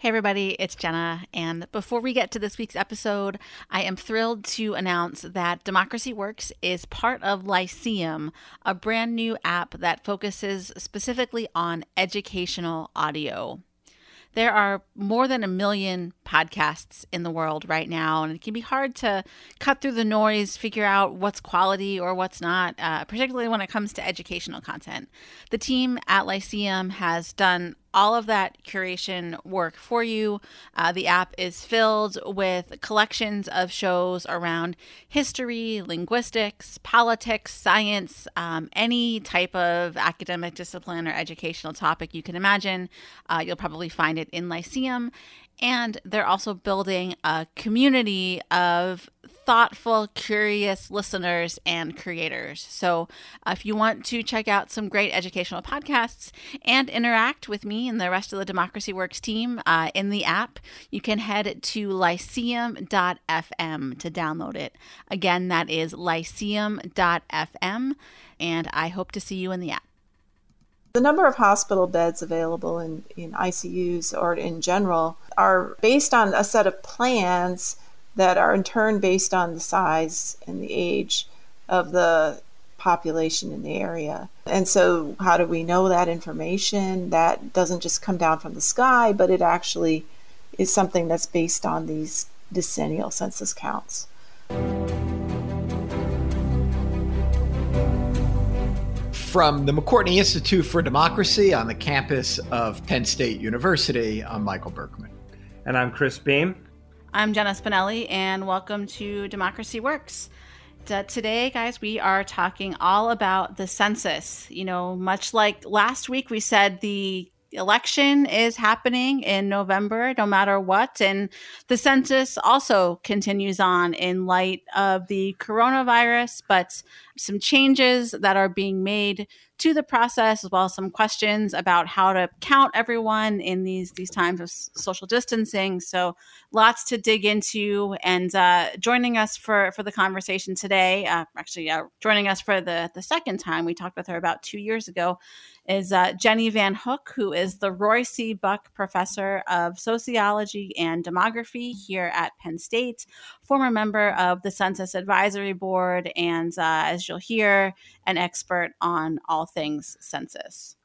Hey, everybody, it's Jenna. And before we get to this week's episode, I am thrilled to announce that Democracy Works is part of Lyceum, a brand new app that focuses specifically on educational audio. There are more than a million podcasts in the world right now, and it can be hard to cut through the noise, figure out what's quality or what's not, uh, particularly when it comes to educational content. The team at Lyceum has done all of that curation work for you. Uh, the app is filled with collections of shows around history, linguistics, politics, science, um, any type of academic discipline or educational topic you can imagine. Uh, you'll probably find it in Lyceum. And they're also building a community of thoughtful, curious listeners and creators. So, uh, if you want to check out some great educational podcasts and interact with me and the rest of the Democracy Works team uh, in the app, you can head to lyceum.fm to download it. Again, that is lyceum.fm, and I hope to see you in the app. The number of hospital beds available in, in ICUs or in general are based on a set of plans that are in turn based on the size and the age of the population in the area. And so, how do we know that information? That doesn't just come down from the sky, but it actually is something that's based on these decennial census counts. From the McCourtney Institute for Democracy on the campus of Penn State University, I'm Michael Berkman. And I'm Chris Beem. I'm Jenna Spinelli, and welcome to Democracy Works. today, guys, we are talking all about the census. You know, much like last week, we said the election is happening in November, no matter what. And the census also continues on in light of the coronavirus, but some changes that are being made to the process as well as some questions about how to count everyone in these these times of social distancing. So lots to dig into and uh, joining us for for the conversation today uh, actually uh, joining us for the the second time we talked with her about two years ago is uh, Jenny Van Hook, who is the Roy C. Buck Professor of Sociology and Demography here at Penn State, former member of the Census Advisory Board, and uh, as you'll hear, an expert on all things census.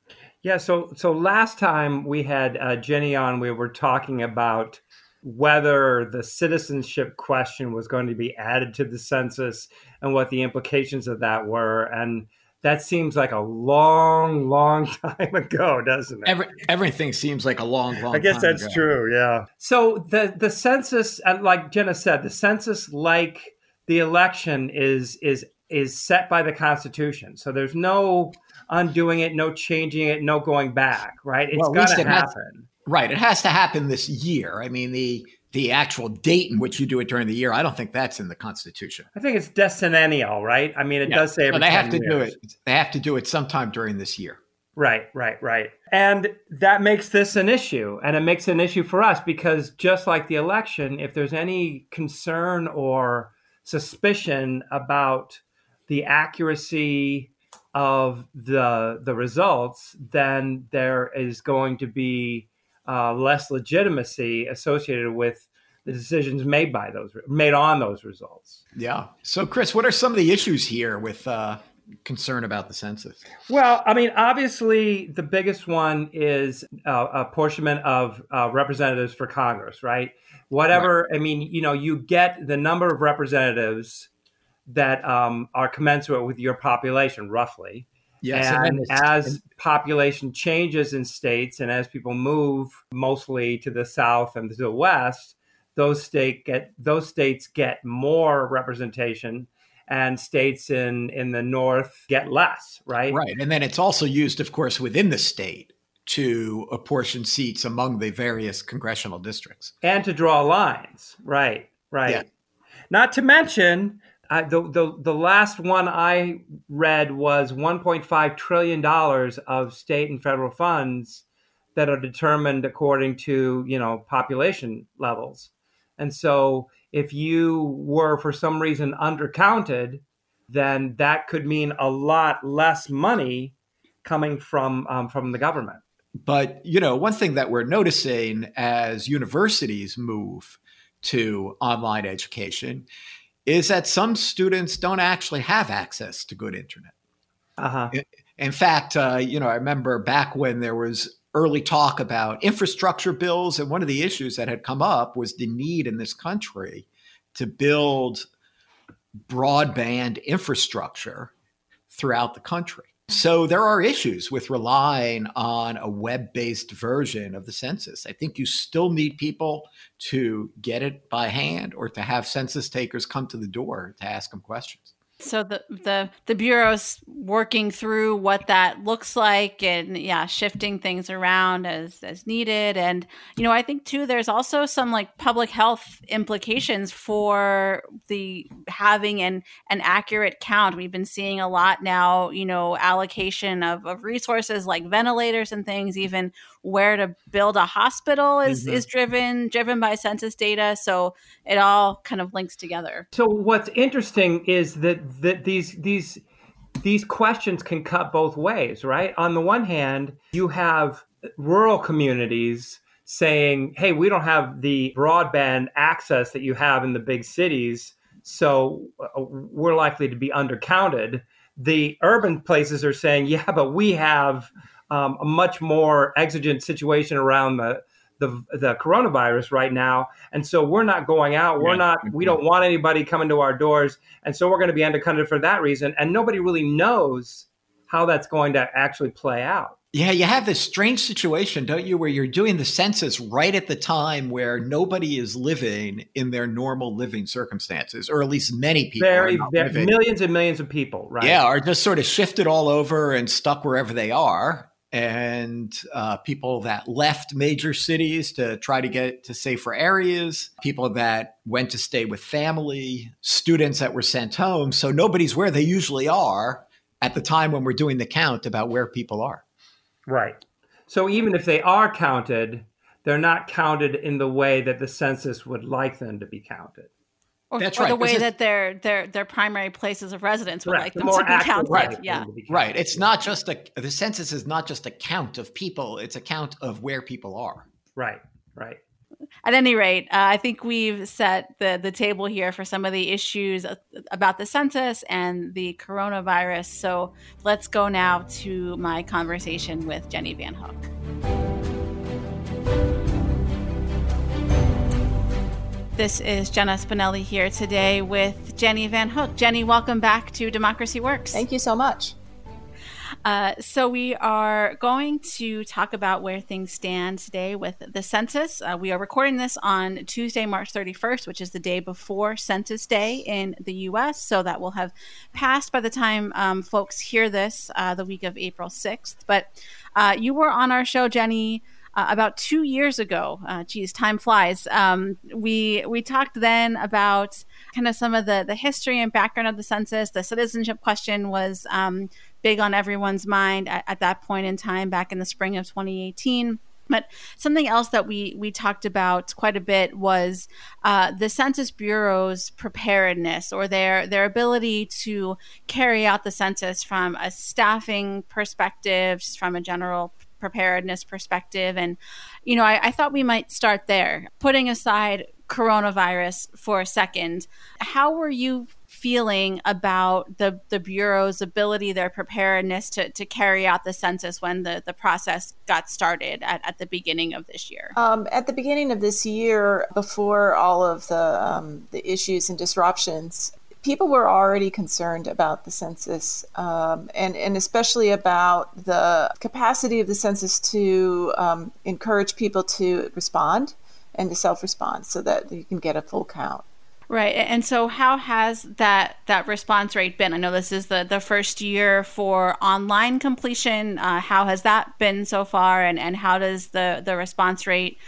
Yeah, so so last time we had uh, Jenny on, we were talking about whether the citizenship question was going to be added to the census and what the implications of that were, and that seems like a long, long time ago, doesn't it? Every, everything seems like a long, long. Time ago. I guess that's ago. true. Yeah. So the the census, uh, like Jenna said, the census, like the election, is is is set by the Constitution. So there's no undoing it, no changing it, no going back. Right? It's well, got to happen. Has, right. It has to happen this year. I mean the the actual date in which you do it during the year. I don't think that's in the Constitution. I think it's decennial, right? I mean, it yeah. does say every they have to years. do it. They have to do it sometime during this year. Right, right, right. And that makes this an issue. And it makes an issue for us because just like the election, if there's any concern or suspicion about the accuracy of the the results, then there is going to be uh, less legitimacy associated with the decisions made by those made on those results. Yeah. So, Chris, what are some of the issues here with uh, concern about the census? Well, I mean, obviously, the biggest one is uh, apportionment of uh, representatives for Congress, right? Whatever. Right. I mean, you know, you get the number of representatives that um, are commensurate with your population, roughly. Yes, and, and as population changes in states and as people move mostly to the south and to the west, those state get those states get more representation and states in in the north get less, right? Right. And then it's also used of course within the state to apportion seats among the various congressional districts and to draw lines. Right. Right. Yeah. Not to mention The, the the last one I read was 1.5 trillion dollars of state and federal funds that are determined according to you know population levels, and so if you were for some reason undercounted, then that could mean a lot less money coming from um, from the government. But, you know, one thing that we're noticing as universities move to online education is that some students don't actually have access to good internet. Uh-huh. In fact, uh, you know, I remember back when there was early talk about infrastructure bills, and one of the issues that had come up was the need in this country to build broadband infrastructure throughout the country. So there are issues with relying on a web based version of the census. I think you still need people to get it by hand or to have census takers come to the door to ask them questions. So the the the bureau's working through what that looks like and yeah, shifting things around as as needed. And you know, I think too there's also some like public health implications for the having an an accurate count. We've been seeing a lot now, you know, allocation of, of resources like ventilators and things, even where to build a hospital is mm-hmm. is driven driven by census data. So it all kind of links together. So what's interesting is that that these these these questions can cut both ways right? On the one hand you have rural communities saying hey we don't have the broadband access that you have in the big cities so uh, we're likely to be undercounted. The urban places are saying yeah but we have um, a much more exigent situation around the, the the coronavirus right now, and so we're not going out. We're not. We don't want anybody coming to our doors, and so we're going to be undercutted for that reason. And nobody really knows how that's going to actually play out. Yeah, you have this strange situation, don't you, where you're doing the census right at the time where nobody is living in their normal living circumstances, or at least many people. Very, very millions and millions of people, right? Yeah, are just sort of shifted all over and stuck wherever they are and uh, people that left major cities to try to get to safer areas, people that went to stay with family, students that were sent home. So nobody's where they usually are at the time when we're doing the count about where people are. Right. So even if they are counted, they're not counted in the way that the census would like them to be counted. Or, That's or right, the way that their their their primary places of residence would right, like them to be counted. Right. Yeah. Right. It's not just a the census is not just a count of people, it's a count of where people are. Right. Right. At any rate, uh, I think we've set the the table here for some of the issues about the census and the coronavirus. So let's go now to my conversation with Jenny Van Hook. This is Jenna Spinelli here today with Jenny Van Hook. Jenny, welcome back to Democracy Works. Thank you so much. Uh, so, we are going to talk about where things stand today with the census. Uh, we are recording this on Tuesday, March 31st, which is the day before Census Day in the US. So, that will have passed by the time um, folks hear this uh, the week of April 6th. But uh, you were on our show, Jenny uh, about two years ago. Uh, geez, time flies. Um, we we talked then about kind of some of the the history and background of the census. The citizenship question was um, big on everyone's mind at, at that point in time, back in the spring of 2018. But something else that we we talked about quite a bit was uh, the Census Bureau's preparedness or their their ability to carry out the census from a staffing perspective, just from a general preparedness perspective. And, you know, I, I thought we might start there. Putting aside coronavirus for a second, how were you feeling about the, the Bureau's ability, their preparedness to, to carry out the census when the, the process got started at, at the beginning of this year? Um, at the beginning of this year, before all of the, um, the issues and disruptions, people were already concerned about the census um, and, and especially about the capacity of the census to um, encourage people to respond and to self-respond so that you can get a full count. Right. And so how has that that response rate been? I know this is the, the first year for online completion. Uh, how has that been so far and, and how does the, the response rate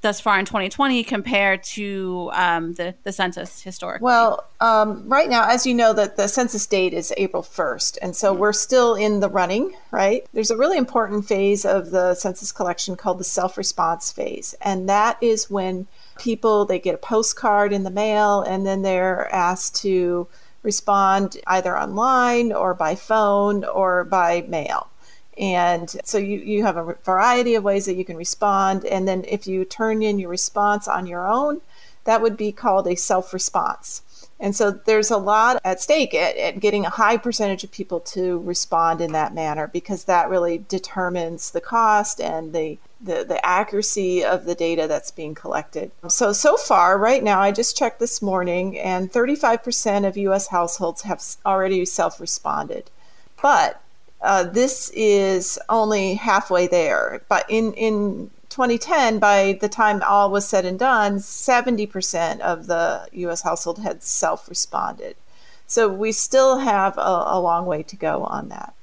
thus far in 2020 compared to um, the, the census historically? Well, um, right now, as you know, that the census date is April 1st, and so we're still in the running, right? There's a really important phase of the census collection called the self-response phase, and that is when people they get a postcard in the mail, and then they're asked to respond either online or by phone or by mail. And so you, you have a variety of ways that you can respond. And then if you turn in your response on your own, that would be called a self response. And so there's a lot at stake at, at, getting a high percentage of people to respond in that manner because that really determines the cost and the, the, the accuracy of the data that's being collected. So, so far, right now, I just checked this morning, and 35% of US households have already self responded. But uh, this is only halfway there. But in, in 2010, by the time all was said and done, 70% of the US household had self responded. So we still have a, a, long way to go on that.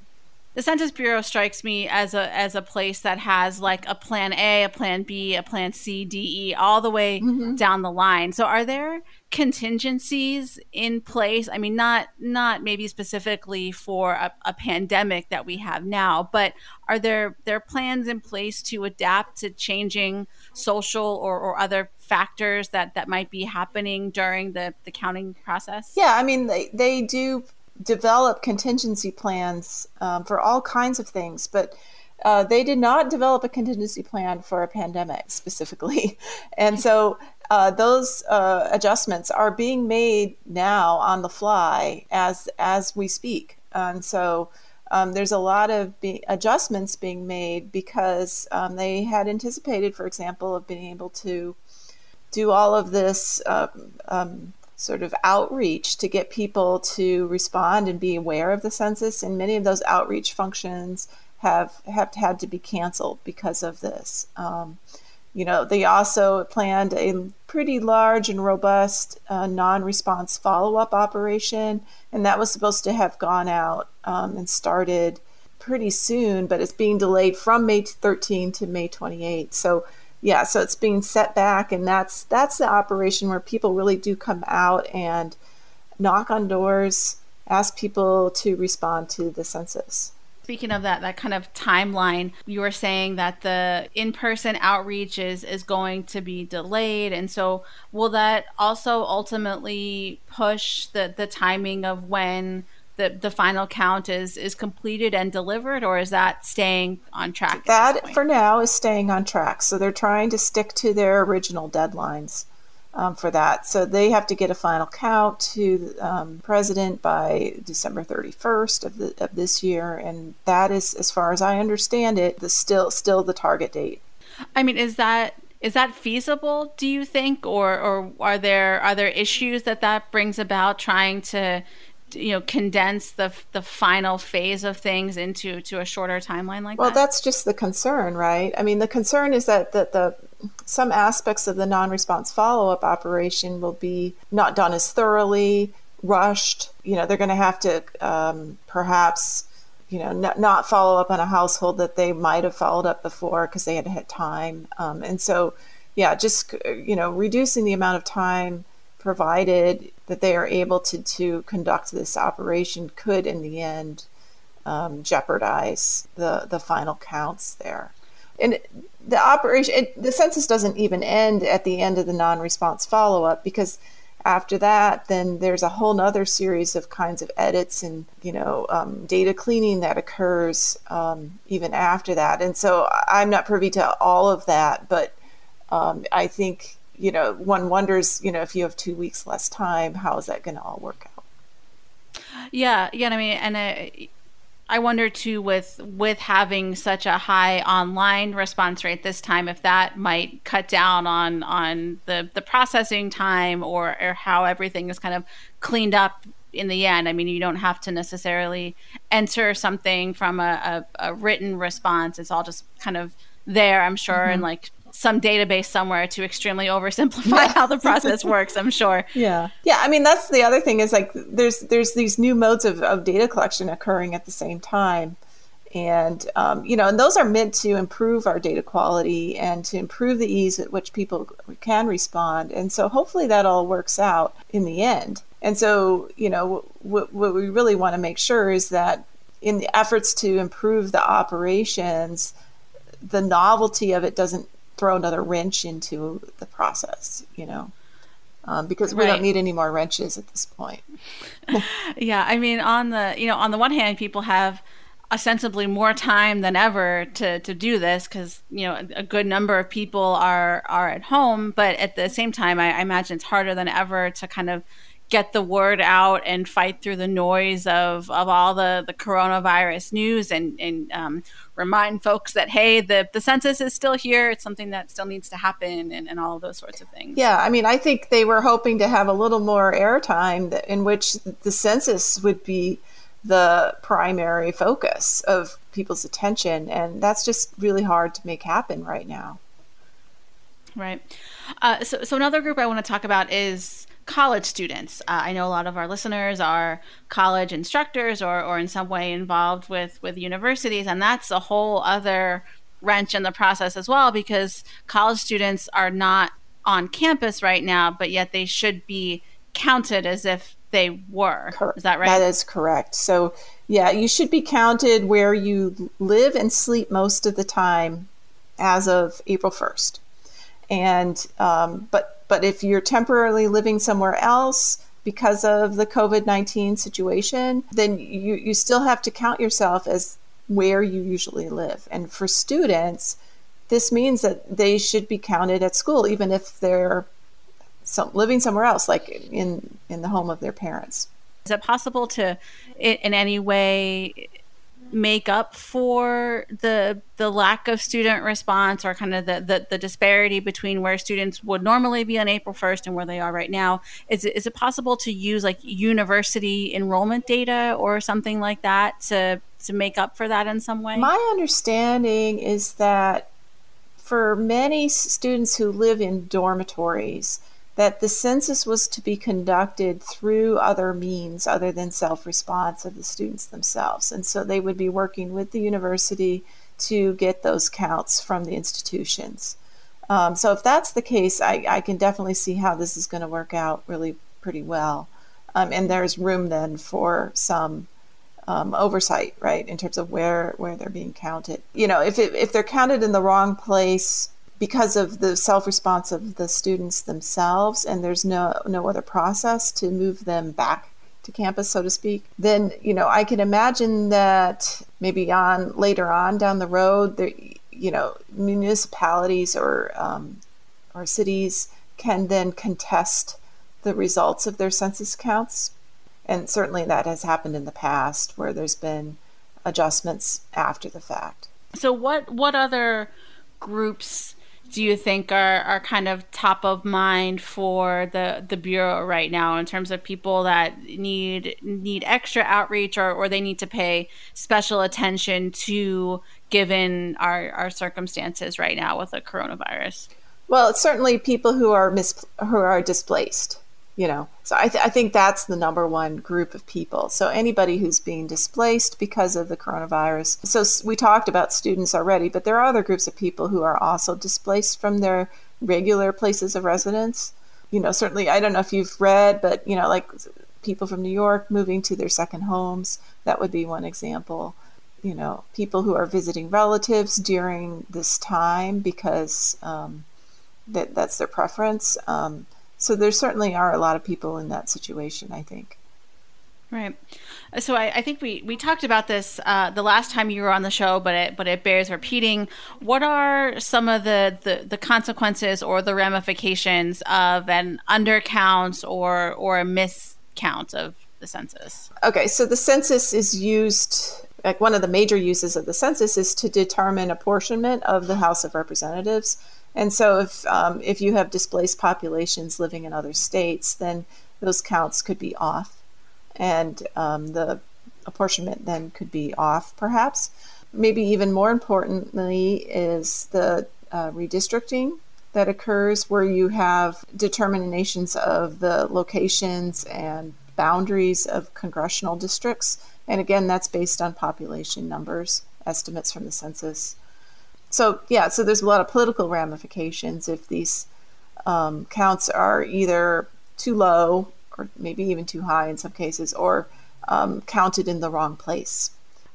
The Census Bureau strikes me as a as a place that has like a plan A, a plan B, a plan C, D, E, all the way mm-hmm. down the line. So are there contingencies in place i mean not not maybe specifically for a, a, pandemic that we have now but are there there plans in place to adapt to changing social or, or other factors that that might be happening during the the counting process yeah i mean they they do develop contingency plans um, for all kinds of things but uh, they did not develop a contingency plan for a pandemic specifically. And so uh, those uh, adjustments are being made now on the fly as as we speak, and so um, there's a lot of be- adjustments being made because um, they had anticipated, for example, of being able to do all of this uh, um, sort of outreach to get people to respond and be aware of the census, and many of those outreach functions have have had to be canceled because of this. Um, you know, they also planned a pretty large and robust uh, non response follow up operation, and that was supposed to have gone out um, and started pretty soon, but it's being delayed from May 13 to May 28. So, yeah, so it's being set back, and that's that's the operation where people really do come out and knock on doors, ask people to respond to the census. Speaking of that, that kind of timeline, you were saying that the in-person outreach is is going to be delayed, and so will that also ultimately push the the timing of when the the final count is is completed and delivered, or is that staying on track? That for now is staying on track. So they're trying to stick to their original deadlines um, for that. So they have to get a final count to the um, president by December 31st of, the, of this year, and that is, as far as I understand it, the still still the target date. I mean, is that is that feasible? Do you think, or or are there are there issues that that brings about trying to you know condense the the final phase of things into to a shorter timeline like well, that? Well, that's just the concern, right? I mean, the concern is that that the some aspects of the non-response follow-up operation will be not done as thoroughly, rushed. You know, they're going to have to um, perhaps you know not, not follow up on a household that they might have followed up before because they had had time, um, and so yeah, just you know reducing the amount of time provided that they are able to, to conduct this operation could, in the end, um, jeopardize the, the final counts there. And the operation, it, the census doesn't even end at the end of the non response follow up because after that, then there's a whole other series of kinds of edits and you know um, data cleaning that occurs um, even after that. And so I'm not privy to all of that, but um, I think you know, one wonders, you know, if you have two weeks less time, how is that going to all work out? Yeah, yeah. I mean, and I, I wonder too, with with having such a high online response rate this time, if that might cut down on on the the processing time or or how everything is kind of cleaned up in the end. I mean, you don't have to necessarily enter something from a, a, a written response. It's all just kind of there, I'm sure, mm-hmm. and like some database somewhere to extremely oversimplify how the process works i'm sure. Yeah. Yeah i mean that's the other thing is like there's there's these new modes of, of data collection occurring at the same time. And um, you know and those are meant to improve our data quality and to improve the ease at which people can respond. And so hopefully that all works out in the end. And so you know what, what we really want to make sure is that in the efforts to improve the operations the novelty of it doesn't throw another wrench into the process, you know, um, because we right. don't need any more wrenches at this point. yeah, I mean, on the you know, on the one hand, people have ostensibly more time than ever to to do this because you know a, a, good number of people are are at home but at the same time I, I, imagine it's harder than ever to kind of get the word out and fight through the noise of of all the the coronavirus news and and um, remind folks that hey the the census is still here it's something that still needs to happen and, and all of those sorts of things yeah i mean i think they were hoping to have a little more airtime in which the census would be the primary focus of people's attention. And that's just really hard to make happen right now. Right. Uh, so, so another group I want to talk about is college students. Uh, I know a lot of our listeners are college instructors or, or in some way involved with, with universities, and that's a whole other wrench in the process as well because college students are not on campus right now, but yet they should be counted as if they were. Is that right? That is correct. So, yeah, you should be counted where you live and sleep most of the time as of April 1st. And, um, but, but if you're temporarily living somewhere else because of the COVID 19 situation, then you, you still have to count yourself as where you usually live. And for students, this means that they should be counted at school, even if they're some, living somewhere else, like in in the home of their parents. Is it possible to, in any way, make up for the the lack of student response or kind of the, the, the disparity between where students would normally be on April 1st and where they are right now is is it possible to use like university enrollment data or something like that to to make up for that in some way? My understanding is that for many students who live in dormitories that the census was to be conducted through other means other than self response of the students themselves. And so they would be working with the university to get those counts from the institutions. Um, so if that's the case, I, I, can definitely see how this is going to work out really pretty well. Um, and there's room then for some um, oversight, right, in terms of where where they're being counted. You know, if it, if they're counted in the wrong place because of the self-response of the students themselves and there's no no other process to move them back to campus so to speak then you know i can imagine that maybe on later on down the road there you know municipalities or um, or cities can then contest the results of their census counts. And certainly that has happened in the past where there's been adjustments after the fact. So what what other groups do you think are, are kind of top of mind for the, the bureau right now in terms of people that need need extra outreach or, or they need to pay special attention to given our, our circumstances right now with the coronavirus? Well, certainly people who are mis- who are displaced you know. So I, th- I think that's the number one group of people. So anybody who's being displaced because of the coronavirus. So we talked about students already but there are other groups of people who are also displaced from their regular places of residence. You know certainly i don't know if you've read but you know like people from new york moving to their second homes that would be one example. You know people who are visiting relatives during this time because um, that that's their preference. Um, so there certainly are a lot of people in that situation, I think. Right. So I, I, think we, we talked about this uh, the last time you were on the show, but it but it bears repeating. What are some of the, the, the consequences or the ramifications of an undercount or or a miscount of the census? Okay, so the census is used like one of the major uses of the census is to determine apportionment of the House of Representatives. And so, if um, if you have displaced populations living in other states, then those counts could be off, and um, the apportionment then could be off, perhaps. Maybe even more importantly is the uh, redistricting that occurs, where you have determinations of the locations and boundaries of congressional districts. And again, that's based on population numbers, estimates from the census so yeah, so there's a lot of political ramifications if these um, counts are either too low or maybe even too high in some cases, or um, counted in the wrong place.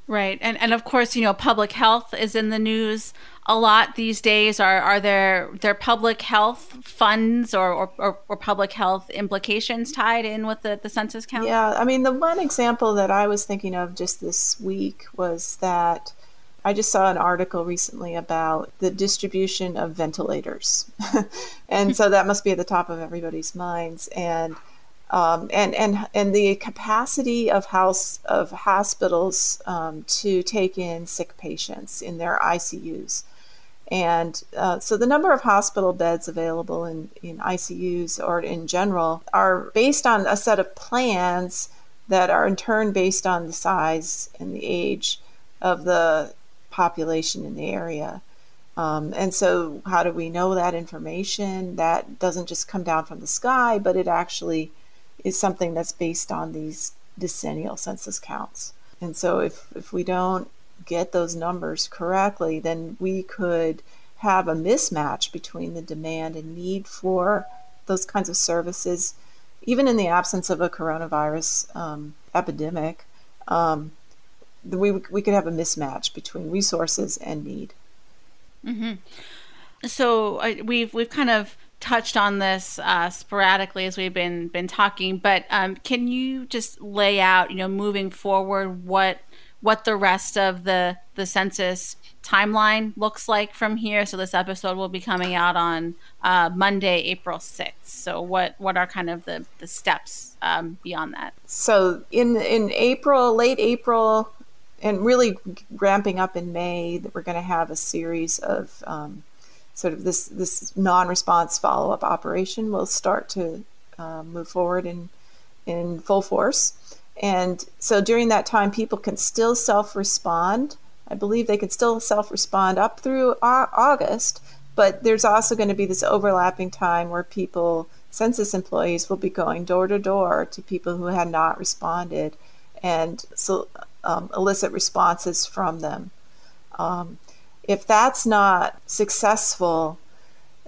Right. And and of course, you know, public health is in the news a lot these days. Are are there there public health funds or, or, or, public health implications tied in with the, the census count? Yeah, I mean the one example that I was thinking of just this week was that I just saw an article recently about the distribution of ventilators. and so that must be at the top of everybody's minds. And um, and and and the capacity of house of hospitals um, to take in sick patients in their ICUs, and uh, so the number of hospital beds available in in ICUs or in general are based on a set of plans that are in turn based on the size and the age of the population in the area. Um, and so, how do we know that information? That doesn't just come down from the sky, but it actually is something that's based on these decennial census counts. And so if, if we don't get those numbers correctly, then we could have a mismatch between the demand and need for those kinds of services, even in the absence of a coronavirus um, epidemic. Um, we, we could have a mismatch between resources and need. Mm-hmm. So uh, we've we've kind of touched on this uh, sporadically as we've been been talking, but um, can you just lay out, you know, moving forward, what what the rest of the the census timeline looks like from here? So this episode will be coming out on uh, Monday, April sixth. So what what are kind of the the steps um, beyond that? So in in April, late April, and really ramping up in May, that we're going to have a series of um, sort of this this non-response follow-up operation will start to uh, move forward in in full force. And so during that time, people can still self-respond. I believe they can still self-respond up through August, but there's also going to be this overlapping time where people, census employees, will be going door to door to people who had not responded and so um, elicit responses from them. Um, if that's not successful,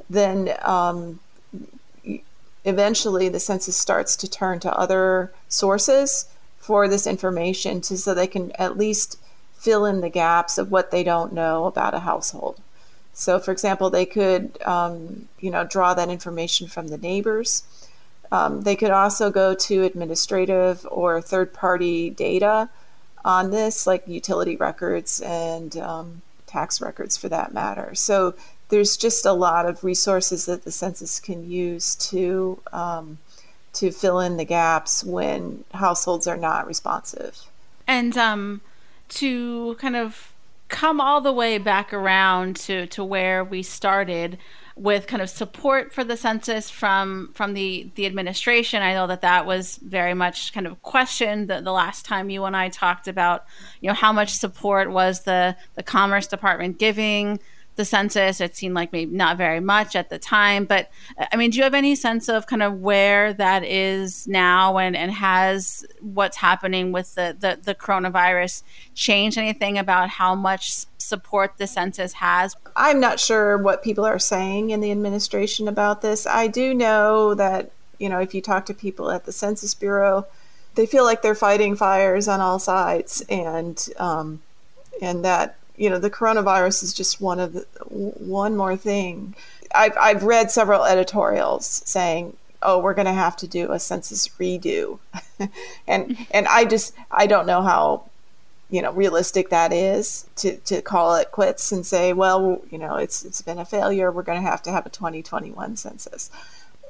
then um, eventually the census starts to turn to other sources for this information to, so they can at least fill in the gaps of what they don't know about a household. So, for example, they could, um, you know, draw that information from the neighbors. Um, they could also go to administrative or third-party data on this, like utility records and um, tax records for that matter. So there's just a lot of resources that the census can use to um, to fill in the gaps when households are not responsive. And um, to kind of come all the way back around to, to where we started, with kind of support for the census from from the the administration. I know that that was very much kind of questioned the, the last time you and I talked about you know how much support was the the Commerce Department giving the census. It seemed like maybe not very much at the time, but I mean, do you have any sense of kind of where that is now and, and has what's happening with the, the, the coronavirus changed anything about how much support the census has? I'm not sure what people are saying in the administration about this. I do know that, you know, if you talk to people at the Census Bureau, they feel like they're fighting fires on all sides and, um, and that you know the coronavirus is just one of the one more thing. I've, I've read several editorials saying oh we're going to have to do a census redo. And and i just i don't know how you know realistic that is to to call it quits and say well you know it's it's been a failure. We're going to have to have a 2021 census.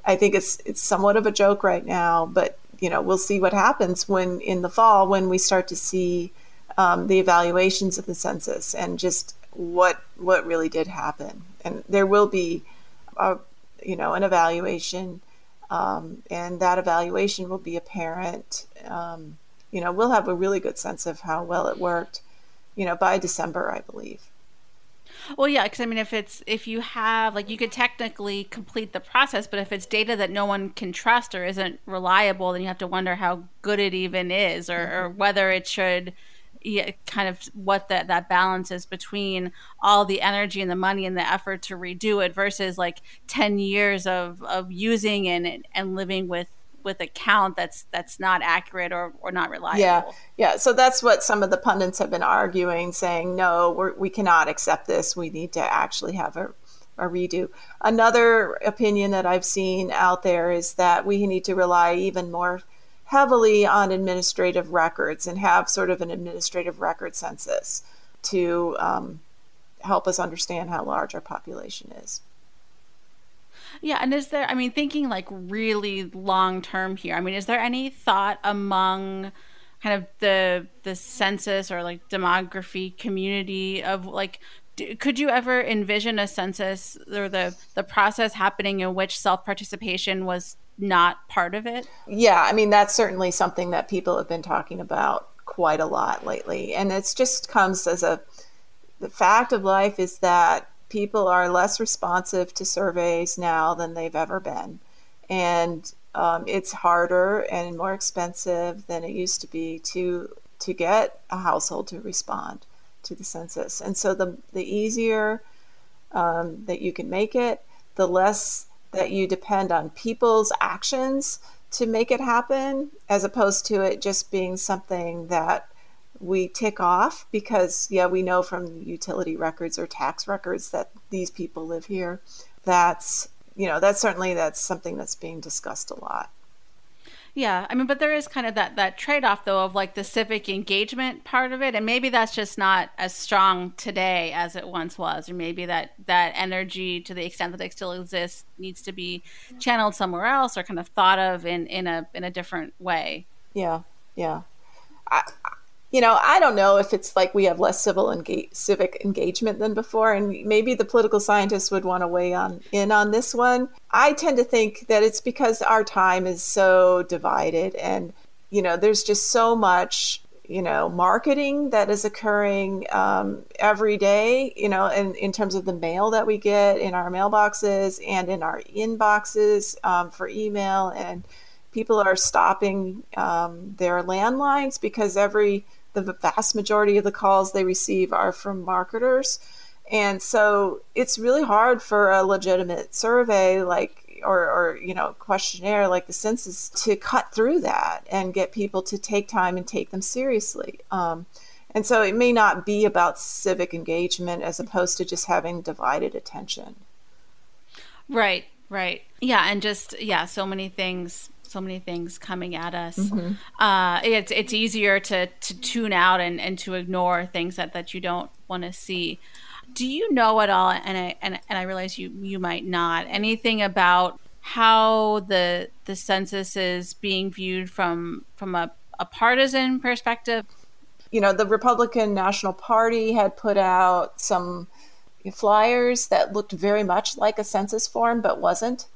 I think it's it's somewhat of a joke right now but you know we'll see what happens when in the fall when we start to see um, the evaluations of the census and just what what really did happen. And there will be, a, you know, an evaluation, um, and that evaluation will be apparent. Um, you know, we'll have a really good sense of how well it worked. You know, by December, I believe. Well, yeah, because I mean, if it's if you have like you could technically complete the process, but if it's data that no one can trust or isn't reliable, then you have to wonder how good it even is, or, mm-hmm. or whether it should yeah, kind of what that that balance is between all the energy and the money and the effort to redo it versus like 10 years of of using and and living with with a count that's that's not accurate or, or not reliable. Yeah, yeah. So that's what some of the pundits have been arguing, saying no, we're, we cannot accept this. We need to actually have a, a redo. Another opinion that I've seen out there is that we need to rely even more heavily on administrative records and have sort of an administrative record census to um, help us understand how large our population is. Yeah, and is there I mean thinking like really long term here. I mean, is there any thought among kind of the the census or like demography community of like could you ever envision a census or the the process happening in which self participation was not part of it? Yeah, I mean that's certainly something that people have been talking about quite a lot lately, and it just comes as a the fact of life is that people are less responsive to surveys now than they've ever been, and um, it's harder and more expensive than it used to be to to get a household to respond to the census. And so the the easier um, that you can make it, the less that you depend on people's actions to make it happen, as opposed to it just being something that we tick off because yeah we know from utility records or tax records that these people live here that's you know that's certainly that's something that's being discussed a lot yeah, I mean, but there is kind of that that trade off though of like the civic engagement part of it, and maybe that's just not as strong today as it once was, or maybe that that energy, to the extent that it still exists, needs to be channeled somewhere else or kind of thought of in in a in a different way. Yeah, yeah. I, you know, I don't know if it's like we have less civil engage, civic engagement than before, and maybe the political scientists would want to weigh on in on this one. I tend to think that it's because our time is so divided, and you know, there's just so much you know marketing that is occurring um, every day you know in, in terms of the mail that we get in our mailboxes and in our inboxes um, for email and people are stopping um, their landlines because every the vast majority of the calls they receive are from marketers. And so it's really hard for a legitimate survey like or, or you know questionnaire like the census to cut through that and get people to take time and take them seriously. Um, and so it may not be about civic engagement as opposed to just having divided attention. Right, right. Yeah, and just yeah, so many things so many things coming at us. Mm-hmm. Uh, it's it's easier to to tune out and, and to ignore things that, that you don't want to see. Do you know at all? And I and, and I realize you you might not anything about how the the census is being viewed from from a, a partisan perspective. You know, the Republican National Party had put out some flyers that looked very much like a census form, but wasn't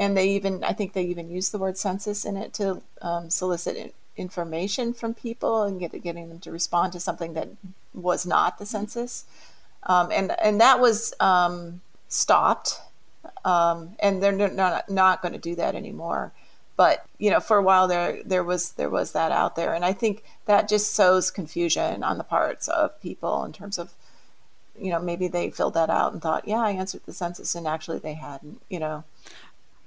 and they even I think they even use the word census in it to um, solicit information from people and get, getting them to respond to something that was not the census, um, and and that was um, stopped, um, and they're not not going to do that anymore. But you know, for a while there there was there was that out there, and I think that just sows confusion on the parts of people in terms of you know maybe they filled that out and thought yeah i answered the census and actually they hadn't you know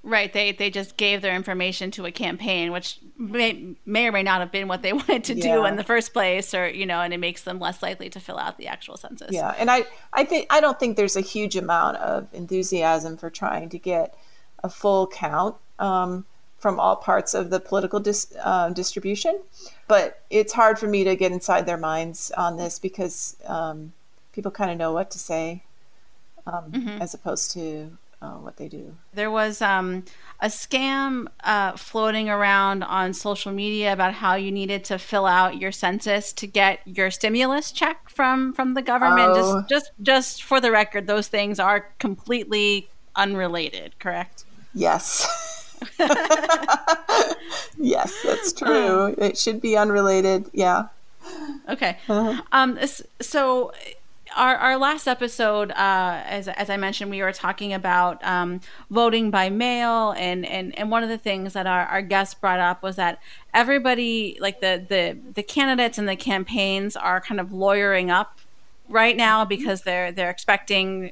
Right. They they just gave their information to a campaign, which may, may or may not have been what they wanted to yeah. do in the first place, or you know, and it makes them less likely to fill out the actual census. Yeah, and I I think I don't think there's a huge amount of enthusiasm for trying to get a full count um, from all parts of the political dis, uh, distribution, but it's hard for me to get inside their minds on this because um, people kind of know what to say um, mm-hmm. as opposed to uh, what they do. There was um, a scam uh, floating around on social media about how you needed to fill out your census to get your stimulus check from from the government. Oh. Just just just for the record, those things are completely unrelated. Correct? Yes. yes, that's true. Uh, it should be unrelated. Yeah. Okay. Uh-huh. Um. So our, our last episode, uh, as, as I mentioned, we were talking about um, voting by mail, and, and, and one of the things that our, our guests brought up was that everybody, like the, the, the candidates and the campaigns, are kind of lawyering up right now because they're they're expecting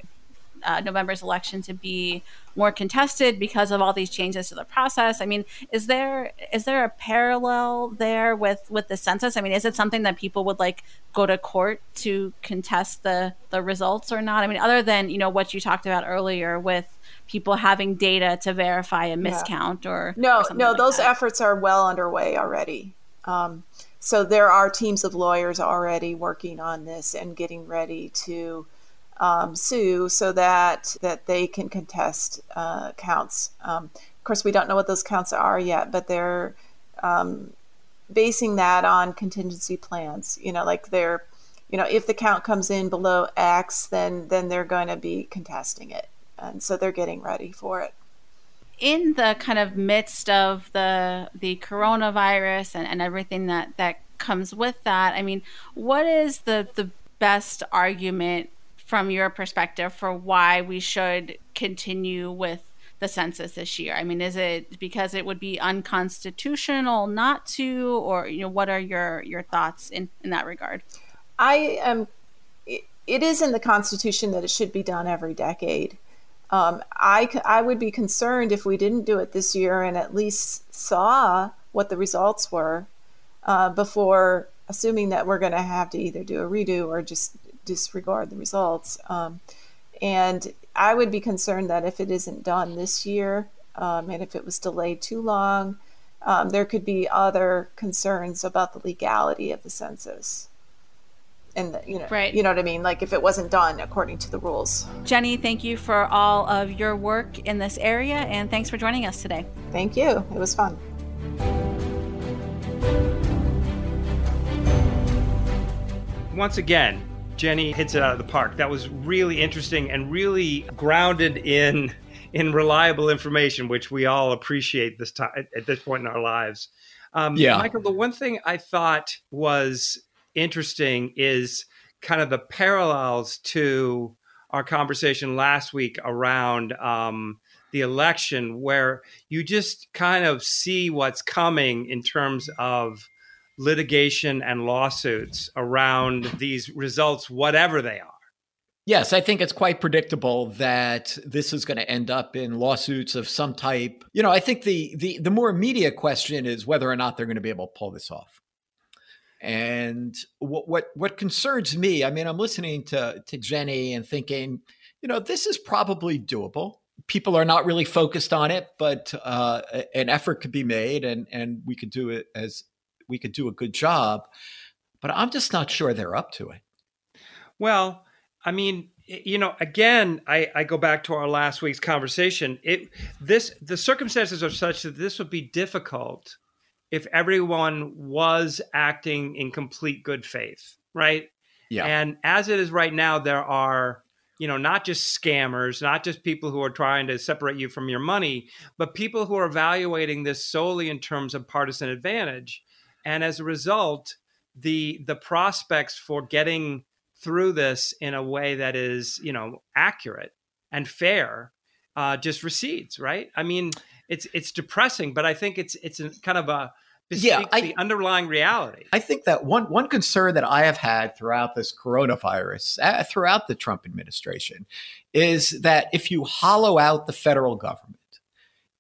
uh, November's election to be more contested because of all these changes to the process. I mean, is there is there a parallel there with with the census? I mean, is it something that people would like go to court to contest the the results or not? I mean, other than you know what you talked about earlier with people having data to verify a miscount yeah. or no, or no, like those that. efforts are well underway already. Um, so there are teams of lawyers already working on this and getting ready to um, sue so that that they can contest uh, counts. Um, of course, we don't know what those counts are yet, but they're um, basing that on contingency plans. You know, like they're, you know, if the count comes in below X, then then they're going to be contesting it, and so they're getting ready for it in the kind of midst of the the coronavirus and, and everything that that comes with that i mean what is the the best argument from your perspective for why we should continue with the census this year? I mean is it because it would be unconstitutional not to or you know what are your your thoughts in in that regard? I am it is in the constitution that it should be done every decade. Um, I, I would be concerned if we didn't do it this year and at least saw what the results were uh, before assuming that we're going to have to either do a redo or just disregard the results. Um, and I would be concerned that if it isn't done this year um, and if it was delayed too long, um, there could be other concerns about the legality of the census. And you know right. you know what i mean? Like if it wasn't done according to the rules. Jenny thank you for all of your work in this area and thanks for joining us today. Thank you. It was fun. Once again jenny hits it out of the park. That was really interesting and really grounded in in reliable information which we all appreciate this time at this point in our lives. Um, yeah. Michael the one thing i thought was interesting is kind of the parallels to our conversation last week around um, the election, where you just kind of see what's coming in terms of litigation and lawsuits around these results, whatever they are. Yes, I think it's quite predictable that this is going to end up in lawsuits of some type. You know, I think the the the more immediate question is whether or not they're going to be able to pull this off. And what what what concerns me, I mean, I'm listening to to Jenny and thinking, you know, this is probably doable. People are not really focused on it, but uh, an effort could be made, and and we could do it as we could do a good job. But I'm just not sure they're up to it. Well, I mean, you know, again, I, I go back to our last week's conversation. It this the circumstances are such that this would be difficult if everyone was acting in complete good faith, right? Yeah. And as it is right now, there are, you know, not just scammers, not just people who are trying to separate you from your money, but people who are evaluating this solely in terms of partisan advantage. And as a result, the the prospects for getting through this in a way that is, you know, accurate and fair uh, just recedes, right? I mean, it's it's depressing, but I think it's it's a, kind of a yeah, I, the underlying reality. I think that one one concern that I have had throughout this coronavirus, uh, throughout the Trump administration, is that if you hollow out the federal government,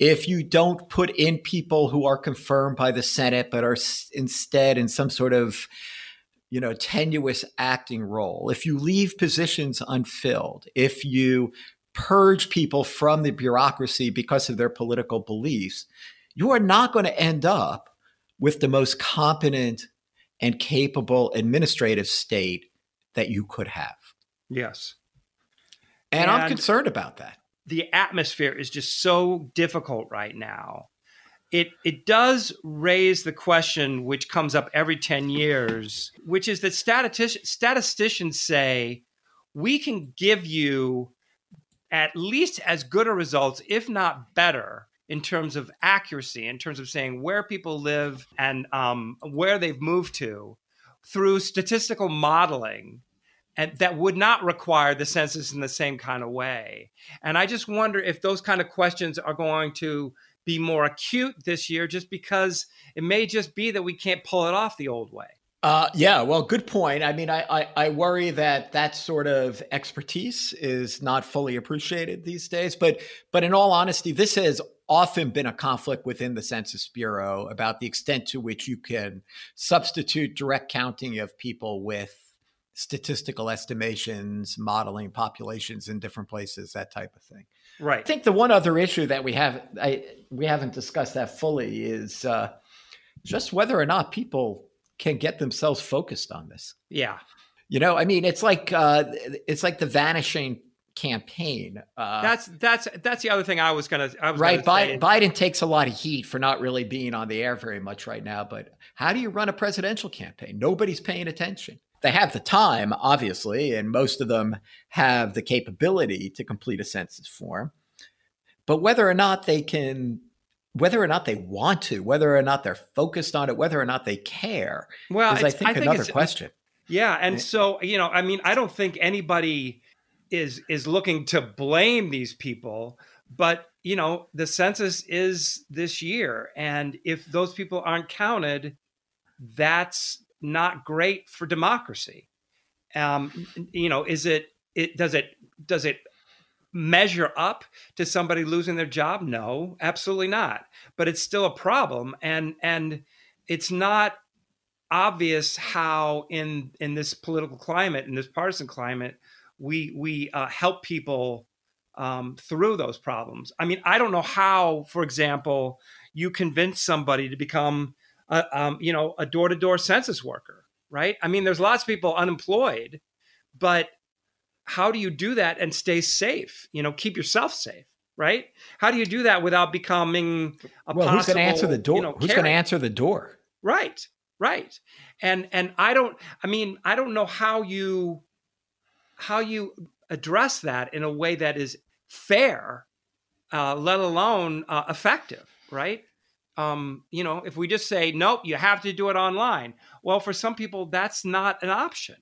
if you don't put in people who are confirmed by the Senate but are instead in some sort of you know tenuous acting role, if you leave positions unfilled, if you purge people from the bureaucracy because of their political beliefs, you are not going to end up with the most competent and capable administrative state that you could have. Yes. And, and I'm concerned about that. The atmosphere is just so difficult right now. It it does raise the question which comes up every 10 years, which is that statisticians statisticians say we can give you at least as good a results, if not better, in terms of accuracy, in terms of saying where people live and um, where they've moved to through statistical modeling and that would not require the census in the same kind of way. And I just wonder if those kind of questions are going to be more acute this year just because it may just be that we can't pull it off the old way. Uh, yeah, well, good point. I mean, I, I, I worry that that sort of expertise is not fully appreciated these days. But but in all honesty, this has often been a conflict within the Census Bureau about the extent to which you can substitute direct counting of people with statistical estimations, modeling populations in different places, that type of thing. Right. I think the one other issue that we have I, we haven't discussed that fully is uh, just whether or not people can get themselves focused on this. Yeah. You know, I mean, it's like uh, it's like the vanishing campaign. Uh, that's that's that's the other thing I was gonna. I was right. Biden, Biden takes a lot of heat for not really being on the air very much right now. But how do you run a presidential campaign? Nobody's paying attention. They have the time, obviously, and most of them have the capability to complete a census form. But whether or not they can whether or not they want to, whether or not they're focused on it, whether or not they care, well, is I think, I think another question. Yeah, and so you know, I mean, I don't think anybody is is looking to blame these people, but you know, the census is this year, and if those people aren't counted, that's not great for democracy. Um, you know, is it? It does it does it measure up to somebody losing their job? No, absolutely not. But it's still a problem, and and it's not obvious how in in this political climate, in this partisan climate, we we uh, help people um, through those problems. I mean, I don't know how, for example, you convince somebody to become a, um, you know a door to door census worker, right? I mean, there's lots of people unemployed, but how do you do that and stay safe? You know, keep yourself safe, right? How do you do that without becoming a well? Possible, who's going to answer the door? You know, who's going to answer the door? Right, right. And and I don't. I mean, I don't know how you how you address that in a way that is fair, uh, let alone uh, effective, right? Um, you know, if we just say nope, you have to do it online. Well, for some people, that's not an option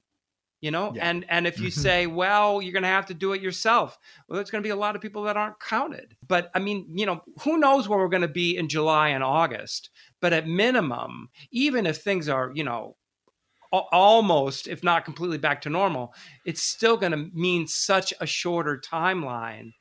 you know yeah. and and if you mm-hmm. say well you're going to have to do it yourself well there's going to be a lot of people that aren't counted but i mean you know who knows where we're going to be in july and august but at minimum even if things are you know almost if not completely back to normal it's still going to mean such a shorter timeline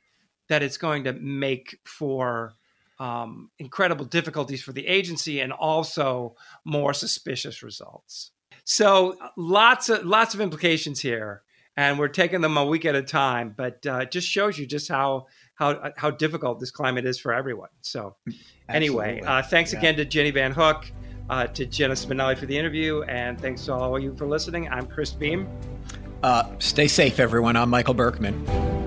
that it's going to make for um, incredible difficulties for the agency and also more suspicious results so lots of lots of implications here, and we're taking them a week at a time. But uh, it just shows you just how how how difficult this climate is for everyone. So anyway, uh, thanks yeah. again to Jenny Van Hook, uh, to Jenna Spinelli for the interview, and thanks to all of you for listening. I'm Chris Beem. Uh, stay safe, everyone. I'm Michael Berkman.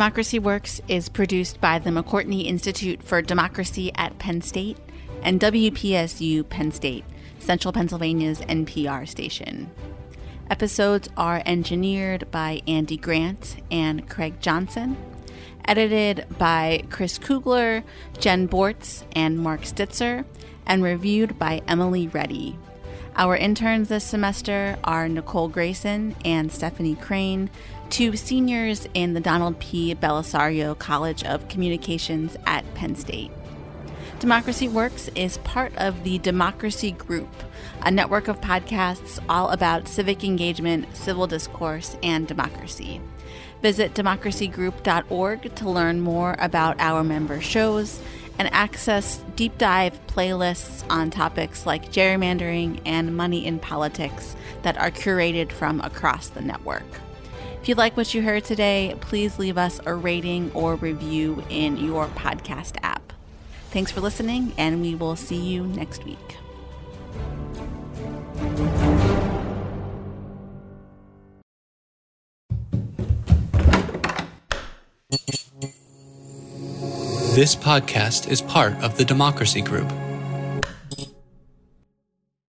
Democracy Works is produced by the McCourtney Institute for Democracy at Penn State and WPSU Penn State, Central Pennsylvania's NPR station. Episodes are engineered by Andy Grant and Craig Johnson, edited by Chris Kugler, Jen Bortz, and Mark Stitzer, and reviewed by Emily Reddy. Our interns this semester are Nicole Grayson and Stephanie Crane, two seniors in the Donald P. Bellisario College of Communications at Penn State. Democracy Works is part of the Democracy Group, a network of podcasts all about civic engagement, civil discourse, and democracy. Visit democracygroup.org to learn more about our member shows and access deep dive playlists on topics like gerrymandering and money in politics that are curated from across the network. If you like what you heard today, please leave us a rating or review in your podcast app. Thanks for listening, and we will see you next week. This podcast is part of the Democracy Group